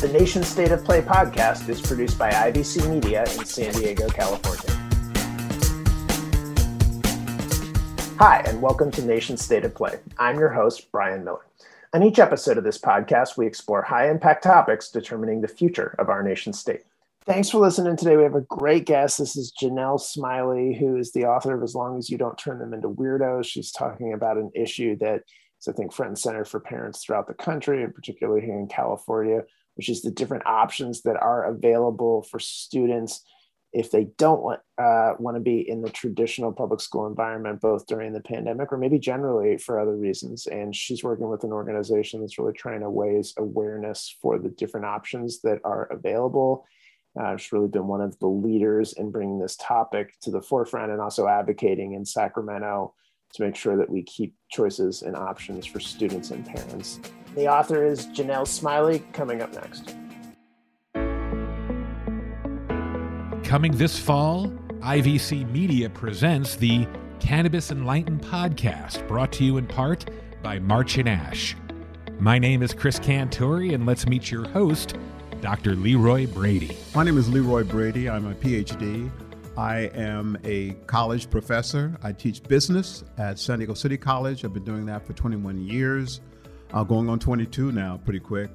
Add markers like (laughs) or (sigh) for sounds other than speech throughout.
The Nation State of Play podcast is produced by IVC Media in San Diego, California. Hi, and welcome to Nation State of Play. I'm your host, Bryan Miller. On each episode of this podcast, we explore high impact topics determining the future of our nation state. Thanks for listening today. We have a great guest. This is Janell Smiley, who is the author of As Long as You Don't Turn Them Into Weirdos. She's talking about an issue that is, I think, front and center for parents throughout the country, and particularly here in California, which is the different options that are available for students if they don't want uh, want to be in the traditional public school environment, both during the pandemic or maybe generally for other reasons. And she's working with an organization that's really trying to raise awareness for the different options that are available. Uh, she's really been one of the leaders in bringing this topic to the forefront and also advocating in Sacramento to make sure that we keep choices and options for students and parents. The author is Janell Smiley, coming up next. Coming this fall, IVC Media presents the Cannabis Enlightened podcast, brought to you in part by March and Ash. My name is Chris Cantori, and let's meet your host, Dr. Leroy Brady. My name is Leroy Brady. I'm a PhD. I am a college professor. I teach business at San Diego City College. I've been doing that for 21 years, uh, going on 22 now, pretty quick.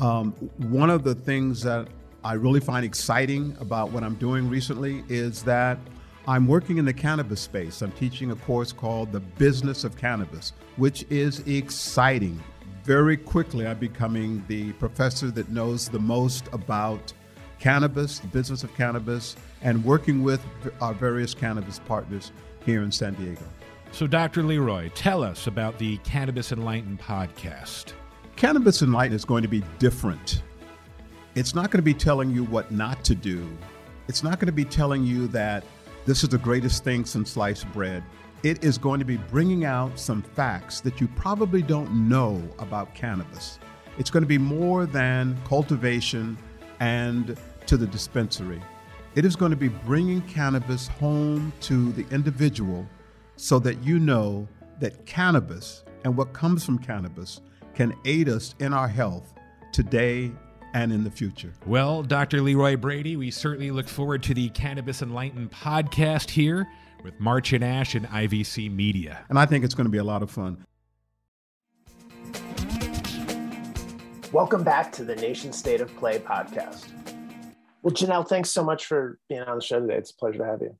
Um, one of the things that I really find exciting about what I'm doing recently is that I'm working in the cannabis space. I'm teaching a course called The Business of Cannabis, which is exciting. Very quickly, I'm becoming the professor that knows the most about cannabis, the business of cannabis, and working with our various cannabis partners here in San Diego. So, Dr. Leroy, tell us about the Cannabis Enlightened podcast. Cannabis Enlightened is going to be different it's not going to be telling you what not to do. It's not going to be telling you that this is the greatest thing since sliced bread. It is going to be bringing out some facts that you probably don't know about cannabis. It's going to be more than cultivation and to the dispensary. It is going to be bringing cannabis home to the individual so that you know that cannabis and what comes from cannabis can aid us in our health today and in the future. Well, Dr. Leroy Brady, we certainly look forward to the Cannabis Enlightened podcast here with March and Ash and IVC Media. And I think it's going to be a lot of fun. Welcome back to the Nation State of Play podcast. Well, Janell, thanks so much for being on the show today. It's a pleasure to have you.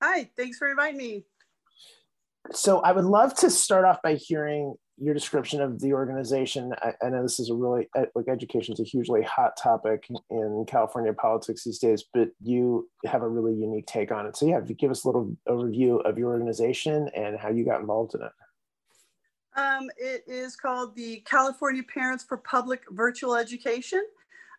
Hi, thanks for inviting me. So, I would love to start off by hearing your description of the organization. I, I, know this is a really like education is a hugely hot topic in california politics these days but you have a really unique take on it. So yeah if you give us a little overview of your organization and how you got involved in it. Um, it is called the california parents for public virtual education.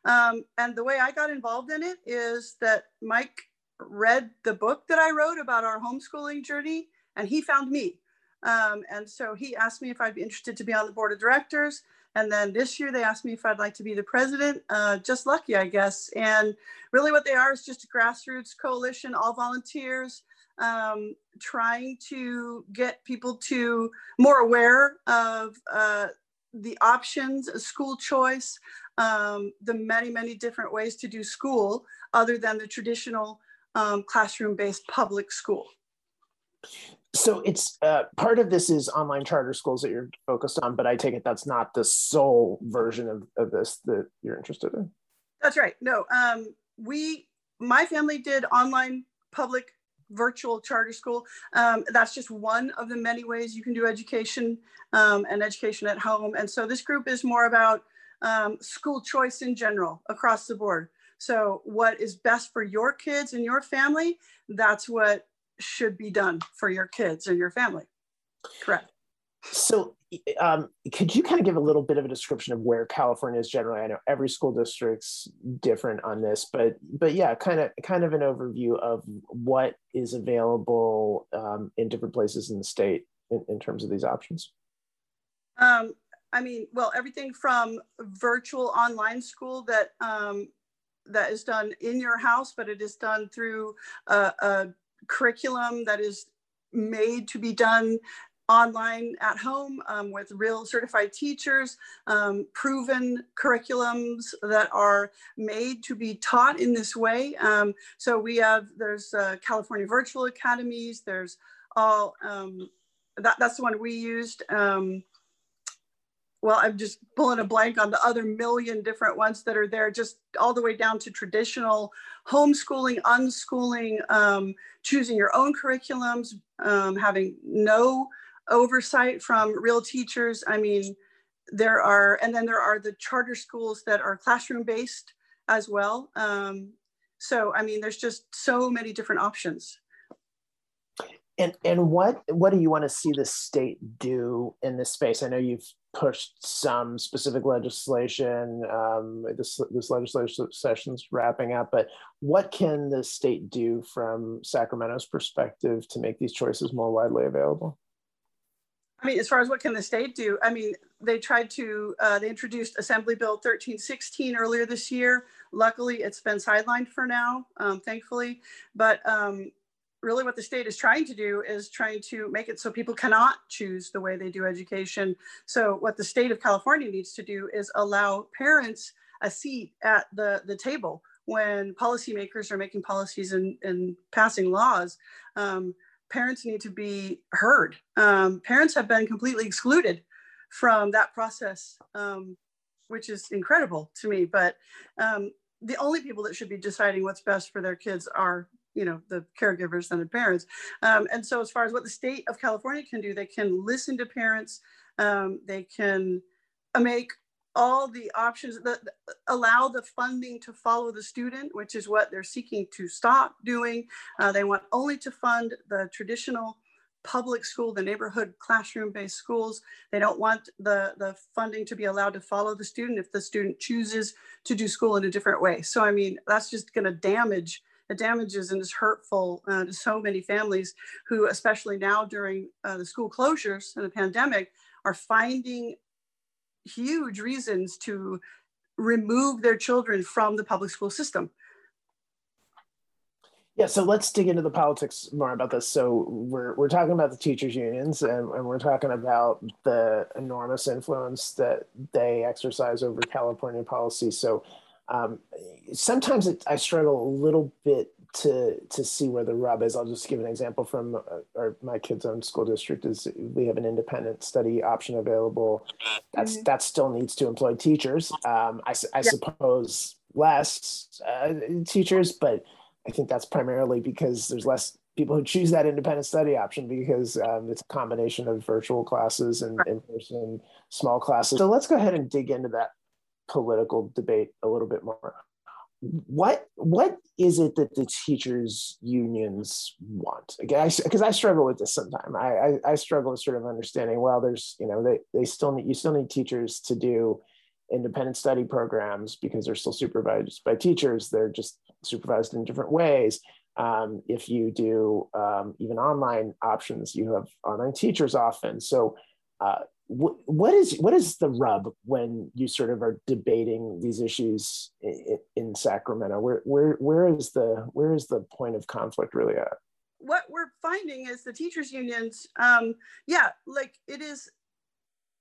Um, and the way i got involved in it is that mike read the book that i wrote about our homeschooling journey and he found me um, and so he asked me if I'd be interested to be on the board of directors. And then this year they asked me if I'd like to be the president. Uh, just lucky, I guess. And really, what they are is just a grassroots coalition, all volunteers, um, trying to get people to more aware of uh, the options, school choice, um, the many, many different ways to do school other than the traditional um, classroom based public school so it's uh, part of this is online charter schools that you're focused on, but I take it that's not the sole version of, of this that you're interested in. That's right. No, um, we, my family did online public virtual charter school. Um, that's just one of the many ways you can do education um, and education at home. And so this group is more about um, school choice in general across the board. So what is best for your kids and your family, that's what should be done for your kids or your family. Correct. So, um, could you kind of give a little bit of a description of where California is generally? I know every school district's different on this, but but yeah, kind of kind of an overview of what is available um, in different places in the state in, in terms of these options. Um, I mean, well, everything from virtual online school that um, that is done in your house, but it is done through a, a curriculum that is made to be done online at home um, with real certified teachers, um, proven curriculums that are made to be taught in this way. Um, so we have, there's uh, California Virtual Academies, there's all, um, that, that's the one we used. Well, I'm just pulling a blank on the other million different ones that are there, just all the way down to traditional homeschooling, unschooling, um, choosing your own curriculums, um, having no oversight from real teachers. I mean, there are, and then there are the charter schools that are classroom based as well. Um, so, I mean, there's just so many different options. And and what what do you want to see the state do in this space? I know you've pushed some specific legislation. Um, this this legislation session's wrapping up, but what can the state do from Sacramento's perspective to make these choices more widely available? I mean, as far as what can the state do? I mean, they tried to, uh, they introduced Assembly Bill 1316 earlier this year. Luckily, it's been sidelined for now, um, thankfully. But um, really what the state is trying to do is trying to make it so people cannot choose the way they do education. So what the state of California needs to do is allow parents a seat at the, the table when policymakers are making policies and, and passing laws. Um, parents need to be heard. Um, parents have been completely excluded from that process, um, which is incredible to me. But um, the only people that should be deciding what's best for their kids are, you know, the caregivers and the parents. Um, and so, as far as what the state of California can do, they can listen to parents. Um, they can make all the options that allow the funding to follow the student, which is what they're seeking to stop doing. Uh, they want only to fund the traditional public school, the neighborhood classroom-based schools. They don't want the, the funding to be allowed to follow the student if the student chooses to do school in a different way. So, I mean, that's just gonna damage it damages and is hurtful uh, to so many families who, especially now during uh, the school closures and the pandemic, are finding huge reasons to remove their children from the public school system. Yeah, so let's dig into the politics more about this. So we're we're talking about the teachers unions, and, and we're talking about the enormous influence that they exercise over California policy. So um, sometimes it, I struggle a little bit to to see where the rub is. I'll just give an example from uh, our, my kids' own school district. Is we have an independent study option available. That's mm-hmm. that still needs to employ teachers. Um, I, I yeah. suppose less uh, teachers, but I think that's primarily because there's less people who choose that independent study option because um, it's a combination of virtual classes and in-person small classes. So let's go ahead and dig into that political debate a little bit more. What what is it that the teachers unions want? Again because I, I, struggle with this sometimes I, I, I struggle with sort of understanding well there's you know they, they still need you still need teachers to do independent study programs because they're still supervised by teachers. They're just supervised in different ways. Um, if you do um, even online options you have online teachers often. So uh, what is what is the rub when you sort of are debating these issues in, in, Sacramento? Where where where is the where is the point of conflict really at? What we're finding is the teachers unions, um, yeah, like it is,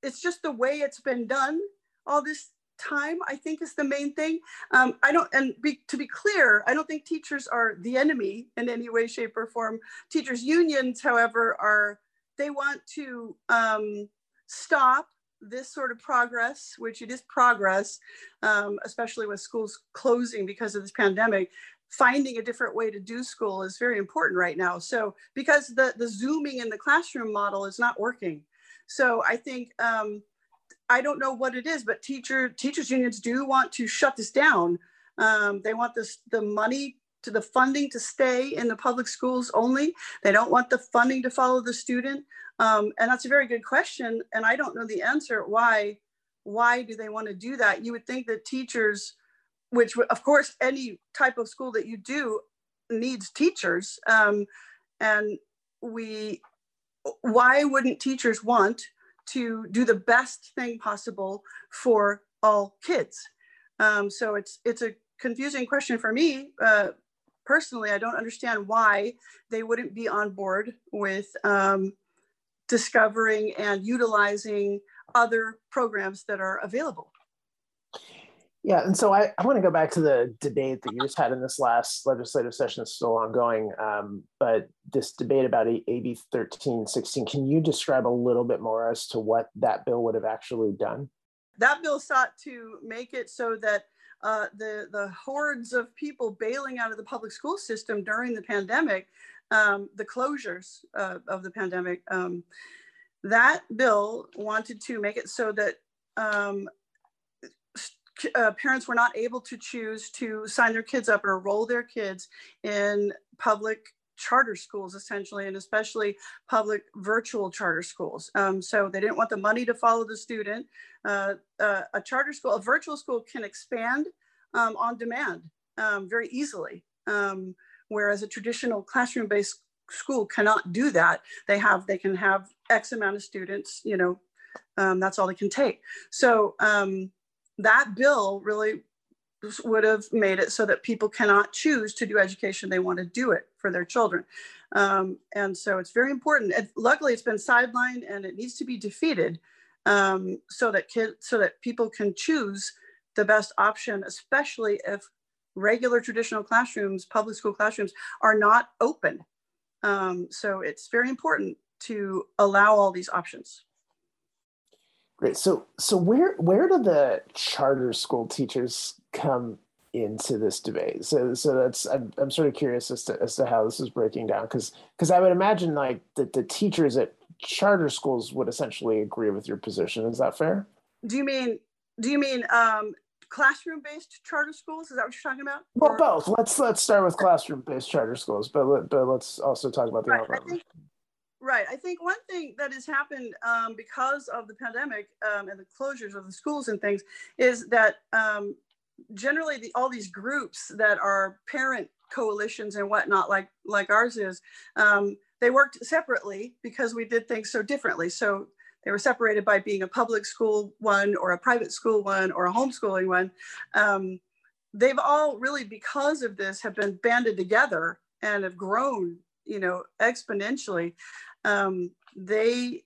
it's just the way it's been done all this time. I think is the main thing. Um, I don't, and be, to be clear, I don't think teachers are the enemy in any way, shape, or form. Teachers unions, however, are they want to um, stop this sort of progress, which it is progress, um, especially with schools closing because of this pandemic, finding a different way to do school is very important right now. So because the, the zooming in the classroom model is not working. So I think, um, I don't know what it is, but teacher teachers unions do want to shut this down. Um, they want this the money to the funding to stay in the public schools only. They don't want the funding to follow the student. Um, and that's a very good question. And I don't know the answer. Why, why do they want to do that? You would think that teachers, which of course, any type of school that you do needs teachers. Um, and we, why wouldn't teachers want to do the best thing possible for all kids? Um, so it's, it's a confusing question for me. Uh, personally, I don't understand why they wouldn't be on board with um, discovering and utilizing other programs that are available. Yeah, and so I, I want to go back to the debate that you just had in this last legislative session that's still ongoing. Um, but this debate about AB 1316, can you describe a little bit more as to what that bill would have actually done? That bill sought to make it so that uh, the, the hordes of people bailing out of the public school system during the pandemic, um, the closures uh, of the pandemic, um, that bill wanted to make it so that um, uh, parents were not able to choose to sign their kids up or enroll their kids in public charter schools essentially and especially public virtual charter schools. Um, so they didn't want the money to follow the student. Uh, uh, a charter school a virtual school can expand um, on demand um, very easily. Um, whereas a traditional classroom based school cannot do that. They have they can have x amount of students you know um, that's all they can take. So um, that bill really would have made it so that people cannot choose to do education. They want to do it for their children. Um, and so it's very important. Luckily it's been sidelined and it needs to be defeated um, so that kids so that people can choose the best option especially if regular traditional classrooms public school classrooms are not open um, so it's very important to allow all these options Great. So, so where where do the charter school teachers come into this debate? So, so that's I'm, I'm sort of curious as to as to how this is breaking down because because I would imagine like that the teachers at charter schools would essentially agree with your position. Is that fair? Do you mean do you mean um, classroom based charter schools? Is that what you're talking about? Well, or? both. Let's let's start with classroom based charter schools, but but let's also talk about the right. I think, Right. I think one thing that has happened um, because of the pandemic um, and the closures of the schools and things is that um, generally the, all these groups that are parent coalitions and whatnot, like like ours is, um, they worked separately because we did things so differently. So they were separated by being a public school one or a private school one or a homeschooling one. Um, they've all really, because of this, have been banded together and have grown you know exponentially um, they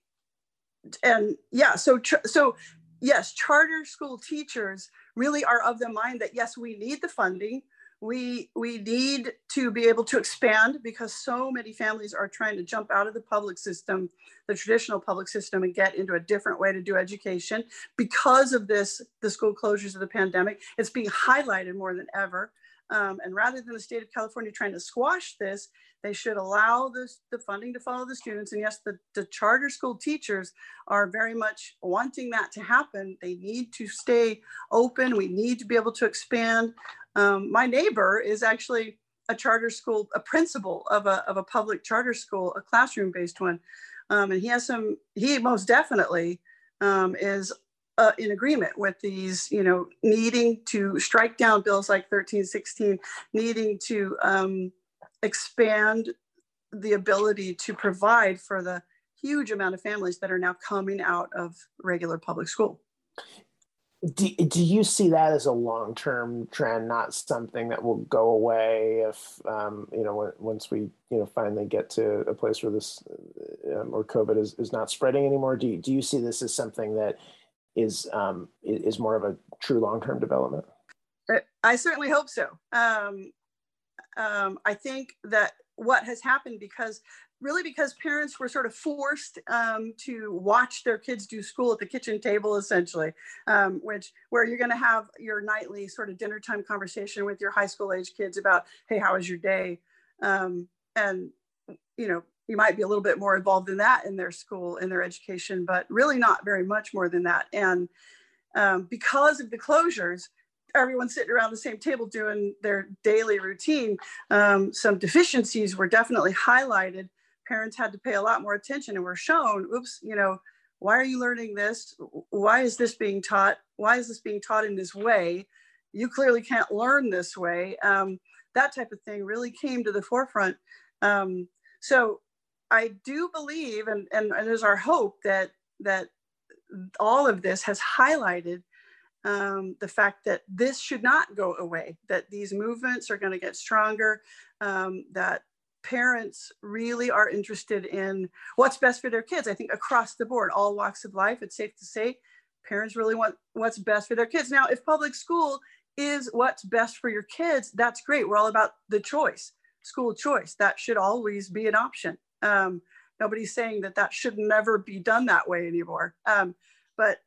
and yeah so so yes charter school teachers really are of the mind that yes we need the funding we we need to be able to expand because so many families are trying to jump out of the public system the traditional public system and get into a different way to do education because of this the school closures of the pandemic it's being highlighted more than ever um, and rather than the state of california trying to squash this they should allow this, the funding to follow the students. And yes, the, the charter school teachers are very much wanting that to happen. They need to stay open. We need to be able to expand. Um, my neighbor is actually a charter school, a principal of a, of a public charter school, a classroom based one. Um, and he has some, he most definitely um, is uh, in agreement with these, you know, needing to strike down bills like 1316, needing to um, expand the ability to provide for the huge amount of families that are now coming out of regular public school. Do, do you see that as a long-term trend, not something that will go away if, um, you know, once we, you know, finally get to a place where this um, or COVID is, is not spreading anymore? Do you, do you see this as something that is, um, is more of a true long-term development? I certainly hope so. Um, um, I think that what has happened because really because parents were sort of forced um, to watch their kids do school at the kitchen table essentially um, which where you're going to have your nightly sort of dinner time conversation with your high school age kids about hey how was your day um, and you know you might be a little bit more involved in that in their school in their education but really not very much more than that and um, because of the closures everyone sitting around the same table doing their daily routine, um, some deficiencies were definitely highlighted. Parents had to pay a lot more attention and were shown, oops, you know, why are you learning this? Why is this being taught? Why is this being taught in this way? You clearly can't learn this way. Um, that type of thing really came to the forefront. Um, so I do believe, and, and, and there's our hope that that all of this has highlighted um, the fact that this should not go away, that these movements are going to get stronger, um, that parents really are interested in what's best for their kids. I think across the board, all walks of life, it's safe to say parents really want what's best for their kids. Now, if public school is what's best for your kids, that's great. We're all about the choice, school choice. That should always be an option. Um, nobody's saying that that should never be done that way anymore. Um, but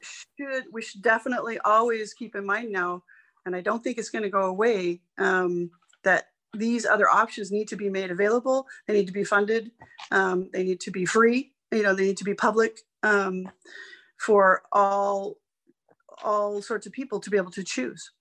should we should definitely always keep in mind now, and I don't think it's going to go away. Um, that these other options need to be made available. They need to be funded. Um, they need to be free. You know, they need to be public um, for all all sorts of people to be able to choose.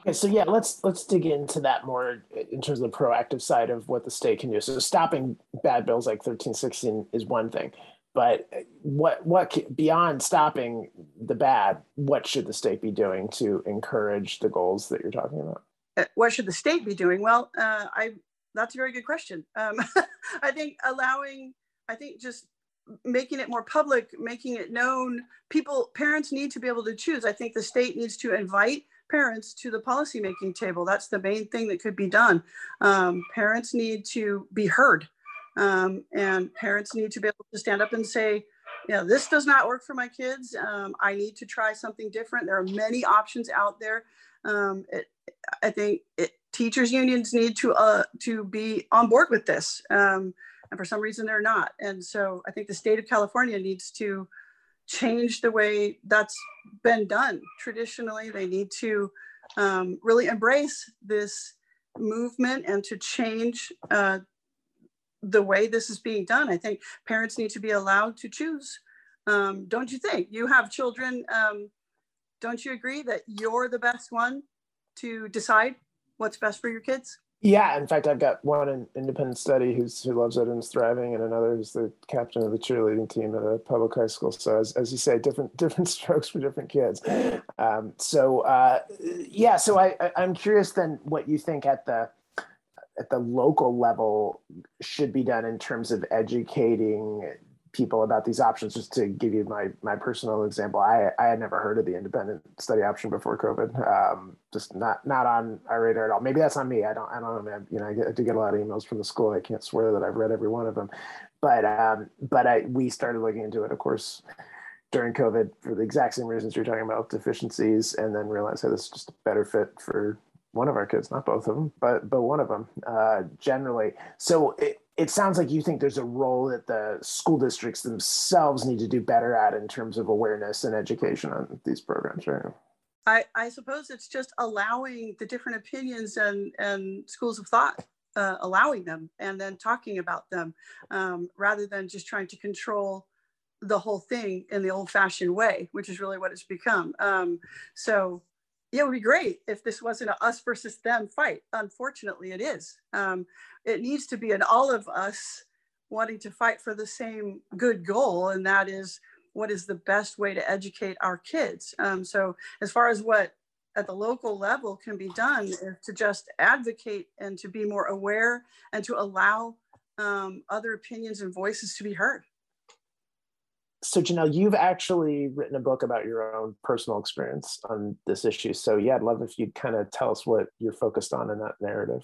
Okay, so yeah, let's let's dig into that more in terms of the proactive side of what the state can do. So stopping bad bills like thirteen sixteen is one thing, but what what beyond stopping the bad, what should the state be doing to encourage the goals that you're talking about? Uh, what should the state be doing? Well, uh, I that's a very good question. Um, (laughs) I think allowing, I think just making it more public, making it known. People, parents need to be able to choose. I think the state needs to invite parents to the policymaking table. That's the main thing that could be done. Um, parents need to be heard, um, and parents need to be able to stand up and say, know, this does not work for my kids. Um, I need to try something different. There are many options out there. Um, it, I think it, teachers unions need to uh, to be on board with this, um, and for some reason they're not. And so I think the state of California needs to change the way that's been done. Traditionally, they need to um, really embrace this movement and to change uh, the way this is being done. I think parents need to be allowed to choose. Um, don't you think? You have children. Um, don't you agree that you're the best one to decide what's best for your kids? Yeah, in fact, I've got one in independent study who's who loves it and is thriving, and another who's the captain of the cheerleading team at a public high school. So, as, as you say, different (laughs) different strokes for different kids. Um, so, uh, yeah, so I, I am curious then what you think at the at the local level should be done in terms of educating people about these options. Just to give you my my personal example, I I had never heard of the independent study option before COVID. Um, just not not on our radar at all. Maybe that's on me. I don't I don't know. You know, I, get, I do get a lot of emails from the school. I can't swear that I've read every one of them, but um, but I we started looking into it, of course. During COVID, for the exact same reasons you're talking about deficiencies, and then realized that it's just a better fit for one of our kids, not both of them, but but one of them uh, generally. So it, it sounds like you think there's a role that the school districts themselves need to do better at in terms of awareness and education on these programs, right? I, I suppose it's just allowing the different opinions and, and schools of thought, uh, allowing them and then talking about them um, rather than just trying to control the whole thing in the old fashioned way, which is really what it's become. Um, so it would be great if this wasn't a us versus them fight. Unfortunately, it is. Um, it needs to be an all of us wanting to fight for the same good goal, and that is what is the best way to educate our kids. Um, so, as far as what at the local level can be done, is to just advocate and to be more aware and to allow um, other opinions and voices to be heard so Janell, you've actually written a book about your own personal experience on this issue. So yeah, I'd love if you'd kind of tell us what you're focused on in that narrative.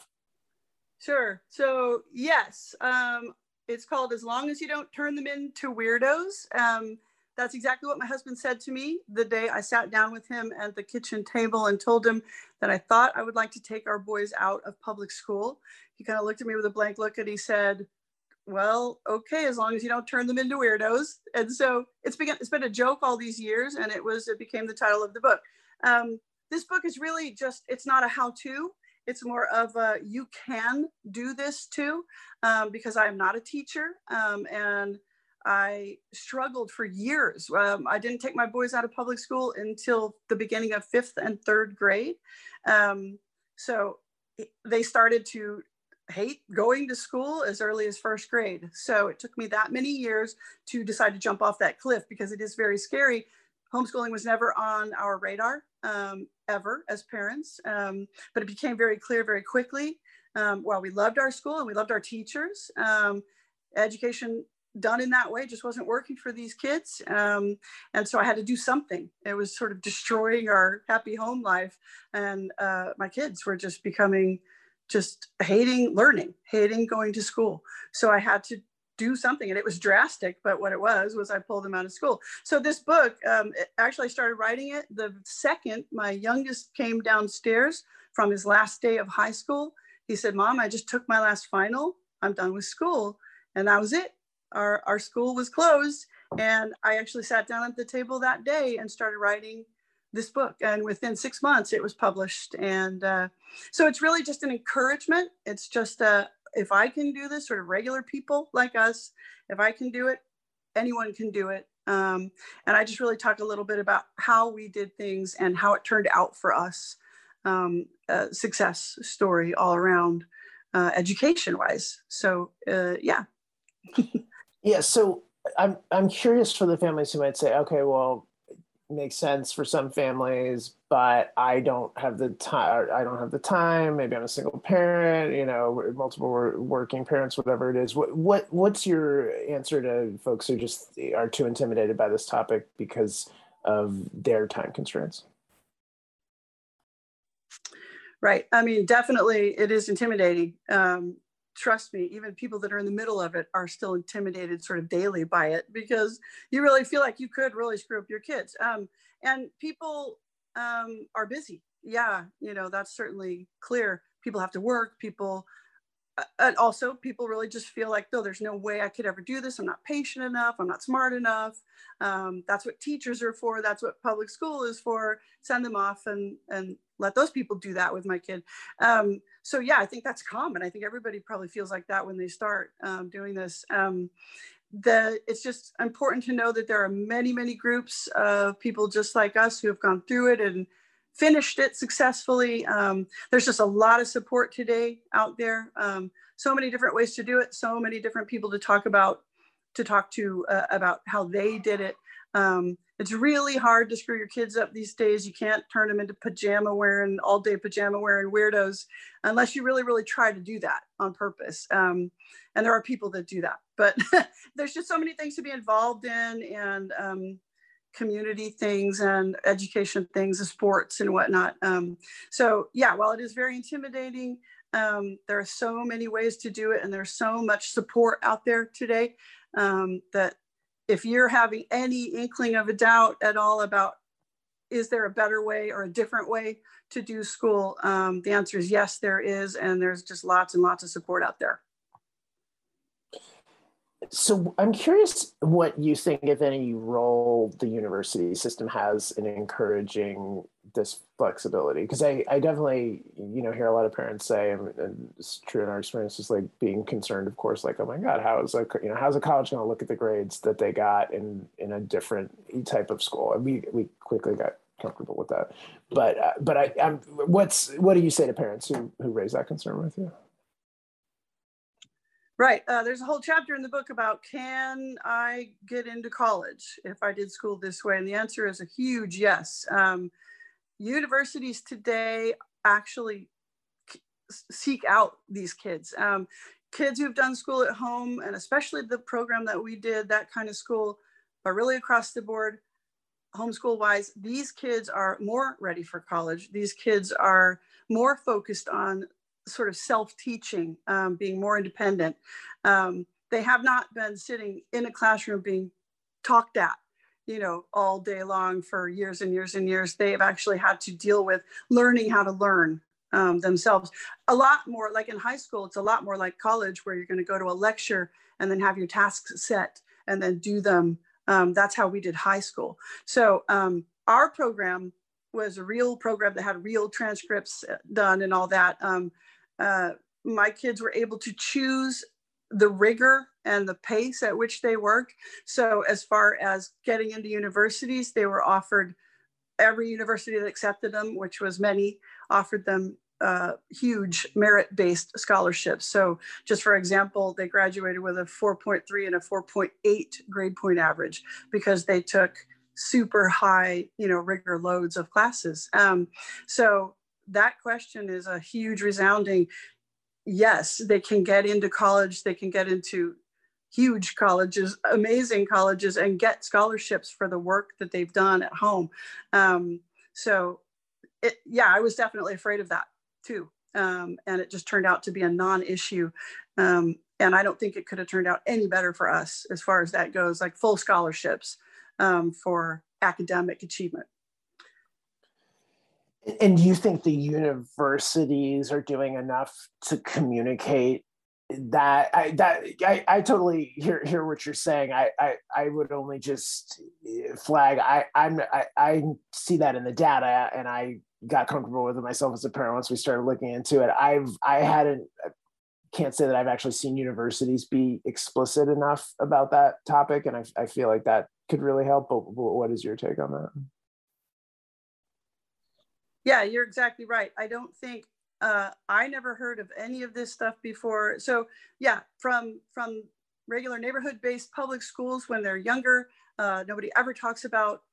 Sure. So yes, um, it's called "As Long as You Don't Turn Them Into Weirdos." Um, that's exactly what my husband said to me the day I sat down with him at the kitchen table and told him that I thought I would like to take our boys out of public school. He kind of looked at me with a blank look and he said, well, okay, as long as you don't turn them into weirdos. And so it's been it's been a joke all these years, and it was it became the title of the book. Um, this book is really just it's not a how-to. It's more of a you can do this too, um, because I am not a teacher um, and I struggled for years. Um, I didn't take my boys out of public school until the beginning of fifth and third grade. Um, so they started to hate going to school as early as first grade. So it took me that many years to decide to jump off that cliff because it is very scary. Homeschooling was never on our radar um, ever as parents, um, but it became very clear very quickly. Um, while we loved our school and we loved our teachers, um, education done in that way just wasn't working for these kids. Um, and so I had to do something. It was sort of destroying our happy home life. And uh, my kids were just becoming just hating learning, hating going to school. So I had to do something and it was drastic but what it was was i pulled them out of school. So this book um, actually I started writing it the second my youngest came downstairs from his last day of high school. He said mom i just took my last final. I'm done with school. And that was it. Our, our school was closed and i actually sat down at the table that day and started writing this book and within six months it was published and uh, so it's really just an encouragement it's just a, if I can do this, sort of regular people like us, if I can do it, anyone can do it. Um, and I just really talk a little bit about how we did things and how it turned out for us. Um, success story all around uh, education wise. So uh, yeah. (laughs) yeah. So I'm I'm curious for the families who might say, okay, well, makes sense for some families, but I don't have the time. I don't have the time. Maybe I'm a single parent. You know, multiple working parents, whatever it is. What what what's your answer to folks who just are too intimidated by this topic because of their time constraints? Right. I mean, definitely, it is intimidating. Um, trust me, even people that are in the middle of it are still intimidated sort of daily by it because you really feel like you could really screw up your kids. Um, and people um, are busy. Yeah, you know, that's certainly clear. People have to work, people, uh, and also people really just feel like, no, there's no way I could ever do this. I'm not patient enough. I'm not smart enough. Um, that's what teachers are for. That's what public school is for. Send them off and, and let those people do that with my kid. Um, so yeah, I think that's common. I think everybody probably feels like that when they start um, doing this. Um, the, it's just important to know that there are many, many groups of people just like us who have gone through it and finished it successfully. Um, there's just a lot of support today out there. Um, so many different ways to do it. So many different people to talk about, to talk to uh, about how they did it. Um, it's really hard to screw your kids up these days. You can't turn them into pajama wearing, all day pajama wearing weirdos unless you really, really try to do that on purpose. Um, and there are people that do that, but (laughs) there's just so many things to be involved in and um, community things and education things and sports and whatnot. Um, so yeah, while it is very intimidating, um, there are so many ways to do it and there's so much support out there today um, that if you're having any inkling of a doubt at all about is there a better way or a different way to do school, um, the answer is yes, there is. And there's just lots and lots of support out there. So I'm curious what you think, if any, role the university system has in encouraging this flexibility. Because I, I definitely, you know, hear a lot of parents say, and, it's true in our experience, is like being concerned, of course, like, oh my God, how is a, you know, how's a college going to look at the grades that they got in in a different type of school? And we we quickly got comfortable with that. But uh, but I, I'm, what's what do you say to parents who who raise that concern with you? Right. Uh, there's a whole chapter in the book about can I get into college if I did school this way? And the answer is a huge yes. Um, universities today actually seek out these kids. Um, kids who've done school at home, and especially the program that we did, that kind of school, but really across the board, homeschool wise, these kids are more ready for college. These kids are more focused on sort of self-teaching, um, being more independent. Um, they have not been sitting in a classroom being talked at, you know, all day long for years and years and years. They have actually had to deal with learning how to learn um, themselves. A lot more like in high school, it's a lot more like college where you're going to go to a lecture and then have your tasks set and then do them. Um, that's how we did high school. So um, our program was a real program that had real transcripts uh, done and all that. Um, uh, my kids were able to choose the rigor and the pace at which they work. So, as far as getting into universities, they were offered every university that accepted them, which was many, offered them uh, huge merit based scholarships. So, just for example, they graduated with a 4.3 and a 4.8 grade point average because they took super high, you know, rigor loads of classes. Um, so, that question is a huge resounding yes they can get into college they can get into huge colleges amazing colleges and get scholarships for the work that they've done at home um, so it, yeah i was definitely afraid of that too um, and it just turned out to be a non-issue. Um, and I don't think it could have turned out any better for us as far as that goes, like full scholarships um, for academic achievement. And do you think the universities are doing enough to communicate that I that I, I totally hear hear what you're saying. I, I I would only just flag I I'm I, I see that in the data and I got comfortable with it myself as a parent once we started looking into it. I've I hadn't can't say that I've actually seen universities be explicit enough about that topic, and I, I feel like that could really help. But what is your take on that? Yeah, you're exactly right. I don't think uh, I never heard of any of this stuff before. So yeah, from from regular neighborhood-based public schools when they're younger, uh, nobody ever talks about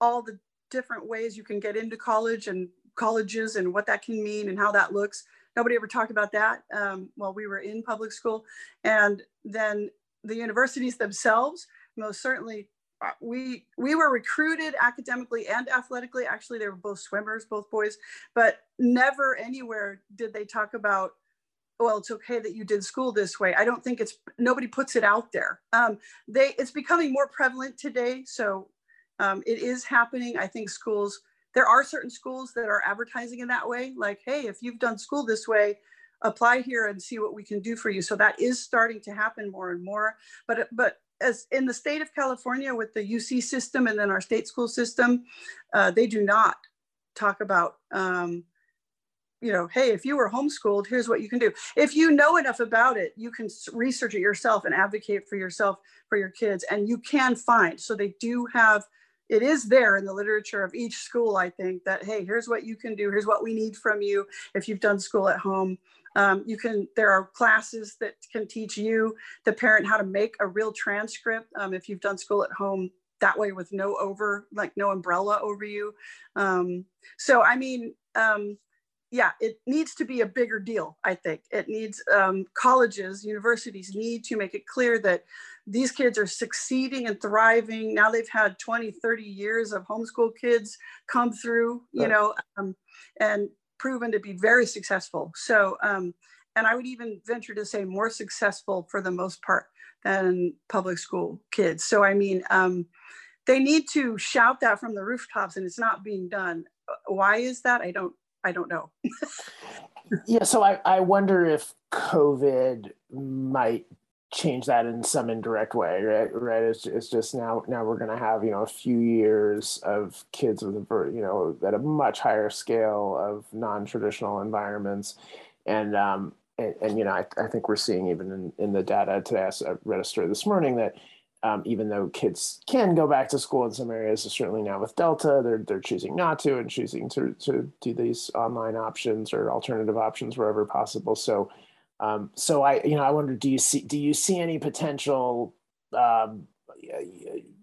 all the different ways you can get into college and colleges and what that can mean and how that looks. Nobody ever talked about that um, while we were in public school. And then the universities themselves most certainly we we were recruited academically and athletically. Actually they were both swimmers both boys but never anywhere did they talk about well it's okay that you did school this way. I don't think it's nobody puts it out there. Um, they it's becoming more prevalent today. So um, it is happening. I think schools there are certain schools that are advertising in that way like hey if you've done school this way apply here and see what we can do for you. So that is starting to happen more and more. But but as in the state of California with the UC system and then our state school system, uh, they do not talk about, um, you know, hey, if you were homeschooled, here's what you can do. If you know enough about it, you can research it yourself and advocate for yourself, for your kids, and you can find. So they do have, it is there in the literature of each school, I think, that, hey, here's what you can do, here's what we need from you if you've done school at home. Um, you can, there are classes that can teach you, the parent, how to make a real transcript um, if you've done school at home that way with no over, like no umbrella over you. Um, so, I mean, um, yeah, it needs to be a bigger deal, I think. It needs um, colleges, universities need to make it clear that these kids are succeeding and thriving. Now they've had 20, 30 years of homeschool kids come through, you right. know, um, and proven to be very successful. So, um, and I would even venture to say more successful for the most part than public school kids. So, I mean, um, they need to shout that from the rooftops, and it's not being done. Why is that? I don't. I don't know. (laughs) yeah, so I, I wonder if COVID might change that in some indirect way, right? Right. It's, it's just now now we're going to have you know a few years of kids with a you know at a much higher scale of non-traditional environments, and um and, and you know I, I think we're seeing even in, in the data today. I read a story this morning that. Um, even though kids can go back to school in some areas, certainly now with Delta, they're they're choosing not to and choosing to to do these online options or alternative options wherever possible. So, um, so I, you know, I wonder, do you see, do you see any potential um,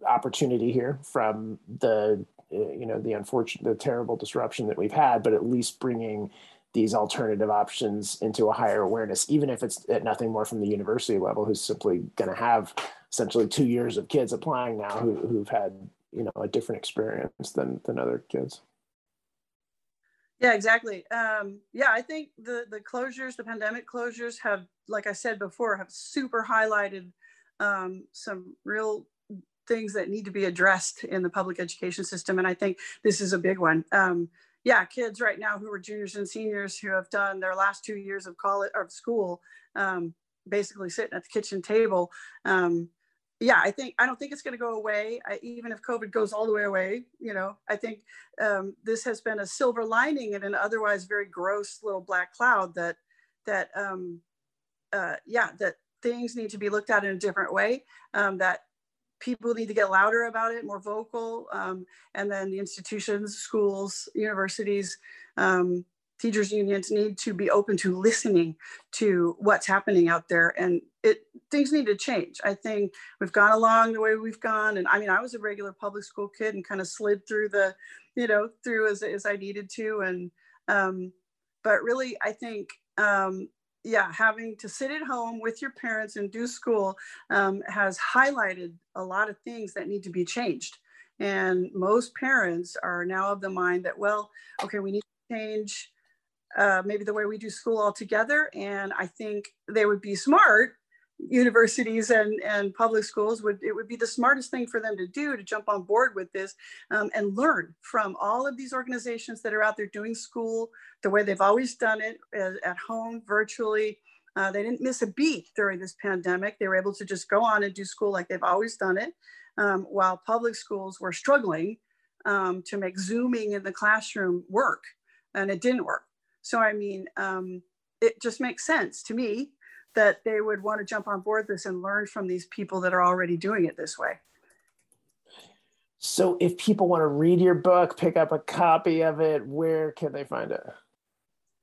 opportunity here from the, uh, you know, the unfortunate, the terrible disruption that we've had, but at least bringing these alternative options into a higher awareness, even if it's at nothing more from the university level, who's simply going to have essentially two years of kids applying now who, who've had, you know, a different experience than than other kids. Yeah, exactly. Um, yeah, I think the the closures, the pandemic closures, have, like I said before, have super highlighted um, some real things that need to be addressed in the public education system, and I think this is a big one. Um, yeah, kids right now who are juniors and seniors who have done their last two years of college of school, um, basically sitting at the kitchen table um, yeah, I think I don't think it's going to go away. I, even if COVID goes all the way away, you know, I think um, this has been a silver lining in an otherwise very gross little black cloud that that um, uh, yeah that things need to be looked at in a different way. Um, that people need to get louder about it, more vocal, um, and then the institutions, schools, universities, um, teachers unions need to be open to listening to what's happening out there and it things need to change i think we've gone along the way we've gone and i mean i was a regular public school kid and kind of slid through the you know through as, as i needed to and um, but really i think um, yeah having to sit at home with your parents and do school um, has highlighted a lot of things that need to be changed and most parents are now of the mind that well okay we need to change uh, maybe the way we do school altogether. And I think they would be smart universities and, and public schools would it would be the smartest thing for them to do to jump on board with this um, and learn from all of these organizations that are out there doing school the way they've always done it at, home virtually. Uh, they didn't miss a beat during this pandemic. They were able to just go on and do school like they've always done it um, while public schools were struggling um, to make zooming in the classroom work and it didn't work. So i mean um, it just makes sense to me that they would want to jump on board this and learn from these people that are already doing it this way. So, if people want to read your book, pick up a copy of it, where can they find it?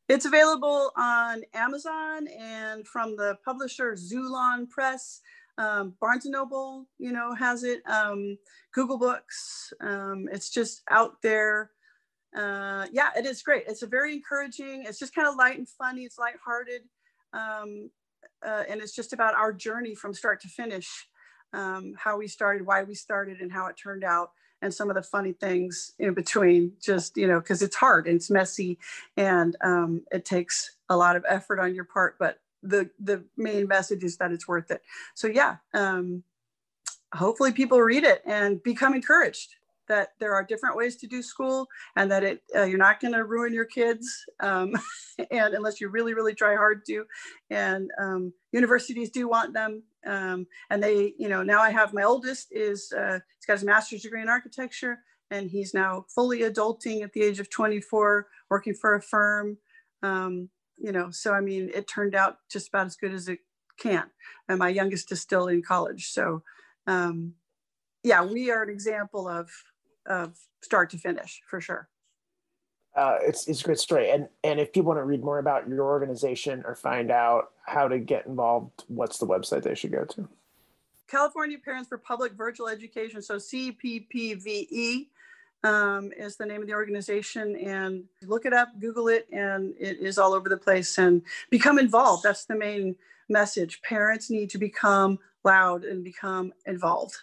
It's available on Amazon and from the publisher Xulon Press. Um, Barnes and Noble, you know, has it. Um, Google Books. Um, it's just out there. Uh, yeah, it is great. It's a very encouraging. It's just kind of light and funny. It's lighthearted. Um, uh, and it's just about our journey from start to finish, um, how we started, why we started, and how it turned out, and some of the funny things in between. Just you know, because it's hard and it's messy, and um, it takes a lot of effort on your part. But the the main message is that it's worth it. So yeah, um, hopefully people read it and become encouraged that there are different ways to do school and that it uh, you're not going to ruin your kids um, (laughs) and unless you really really try hard to. And um, universities do want them um, and they you know now i have my oldest is uh, he's got his master's degree in architecture and he's now fully adulting at the age of 24 working for a firm. Um, you know so i mean it turned out just about as good as it can. And my youngest is still in college so um, yeah we are an example of of start to finish for sure. Uh, it's, it's a great story. And, and if people want to read more about your organization or find out how to get involved, what's the website they should go to? California Parents for Public Virtual Education. So CPPVE um, is the name of the organization. And look it up, Google it, and it is all over the place. And become involved. That's the main message. Parents need to become loud and become involved.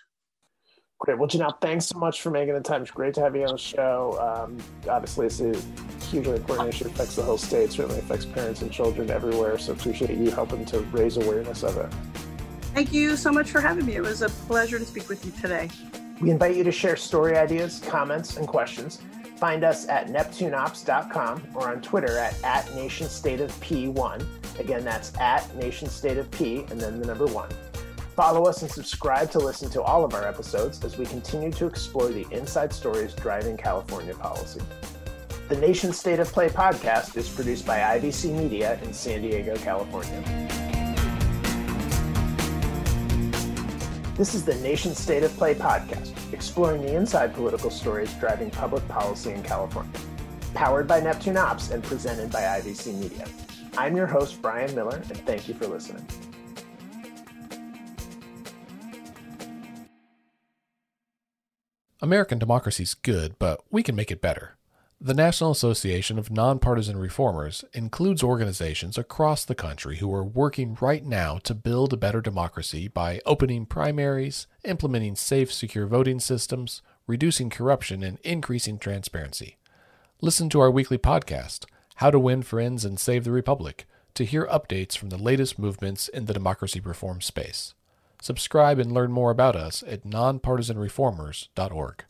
Great. Well, Janell, thanks so much for making the time. It's great to have you on the show. Um, obviously, it's a hugely important issue. It affects the whole state. Certainly affects parents and children everywhere. So appreciate you helping to raise awareness of it. Thank you so much for having me. It was a pleasure to speak with you today. We invite you to share story ideas, comments, and questions. Find us at neptuneops.com or on Twitter at, at nationstateofp1. Again, that's at nationstateofp and then the number one. Follow us and subscribe to listen to all of our episodes as we continue to explore the inside stories driving California policy. The Nation State of Play podcast is produced by IVC Media in San Diego, California. This is the Nation State of Play podcast, exploring the inside political stories driving public policy in California. Powered by Neptune Ops and presented by IVC Media. I'm your host, Bryan Miller, and thank you for listening. American democracy is good, but we can make it better. The National Association of Nonpartisan Reformers includes organizations across the country who are working right now to build a better democracy by opening primaries, implementing safe, secure voting systems, reducing corruption, and increasing transparency. Listen to our weekly podcast, How to Win Friends and Save the Republic, to hear updates from the latest movements in the democracy reform space. Subscribe and learn more about us at nonpartisanreformers.org.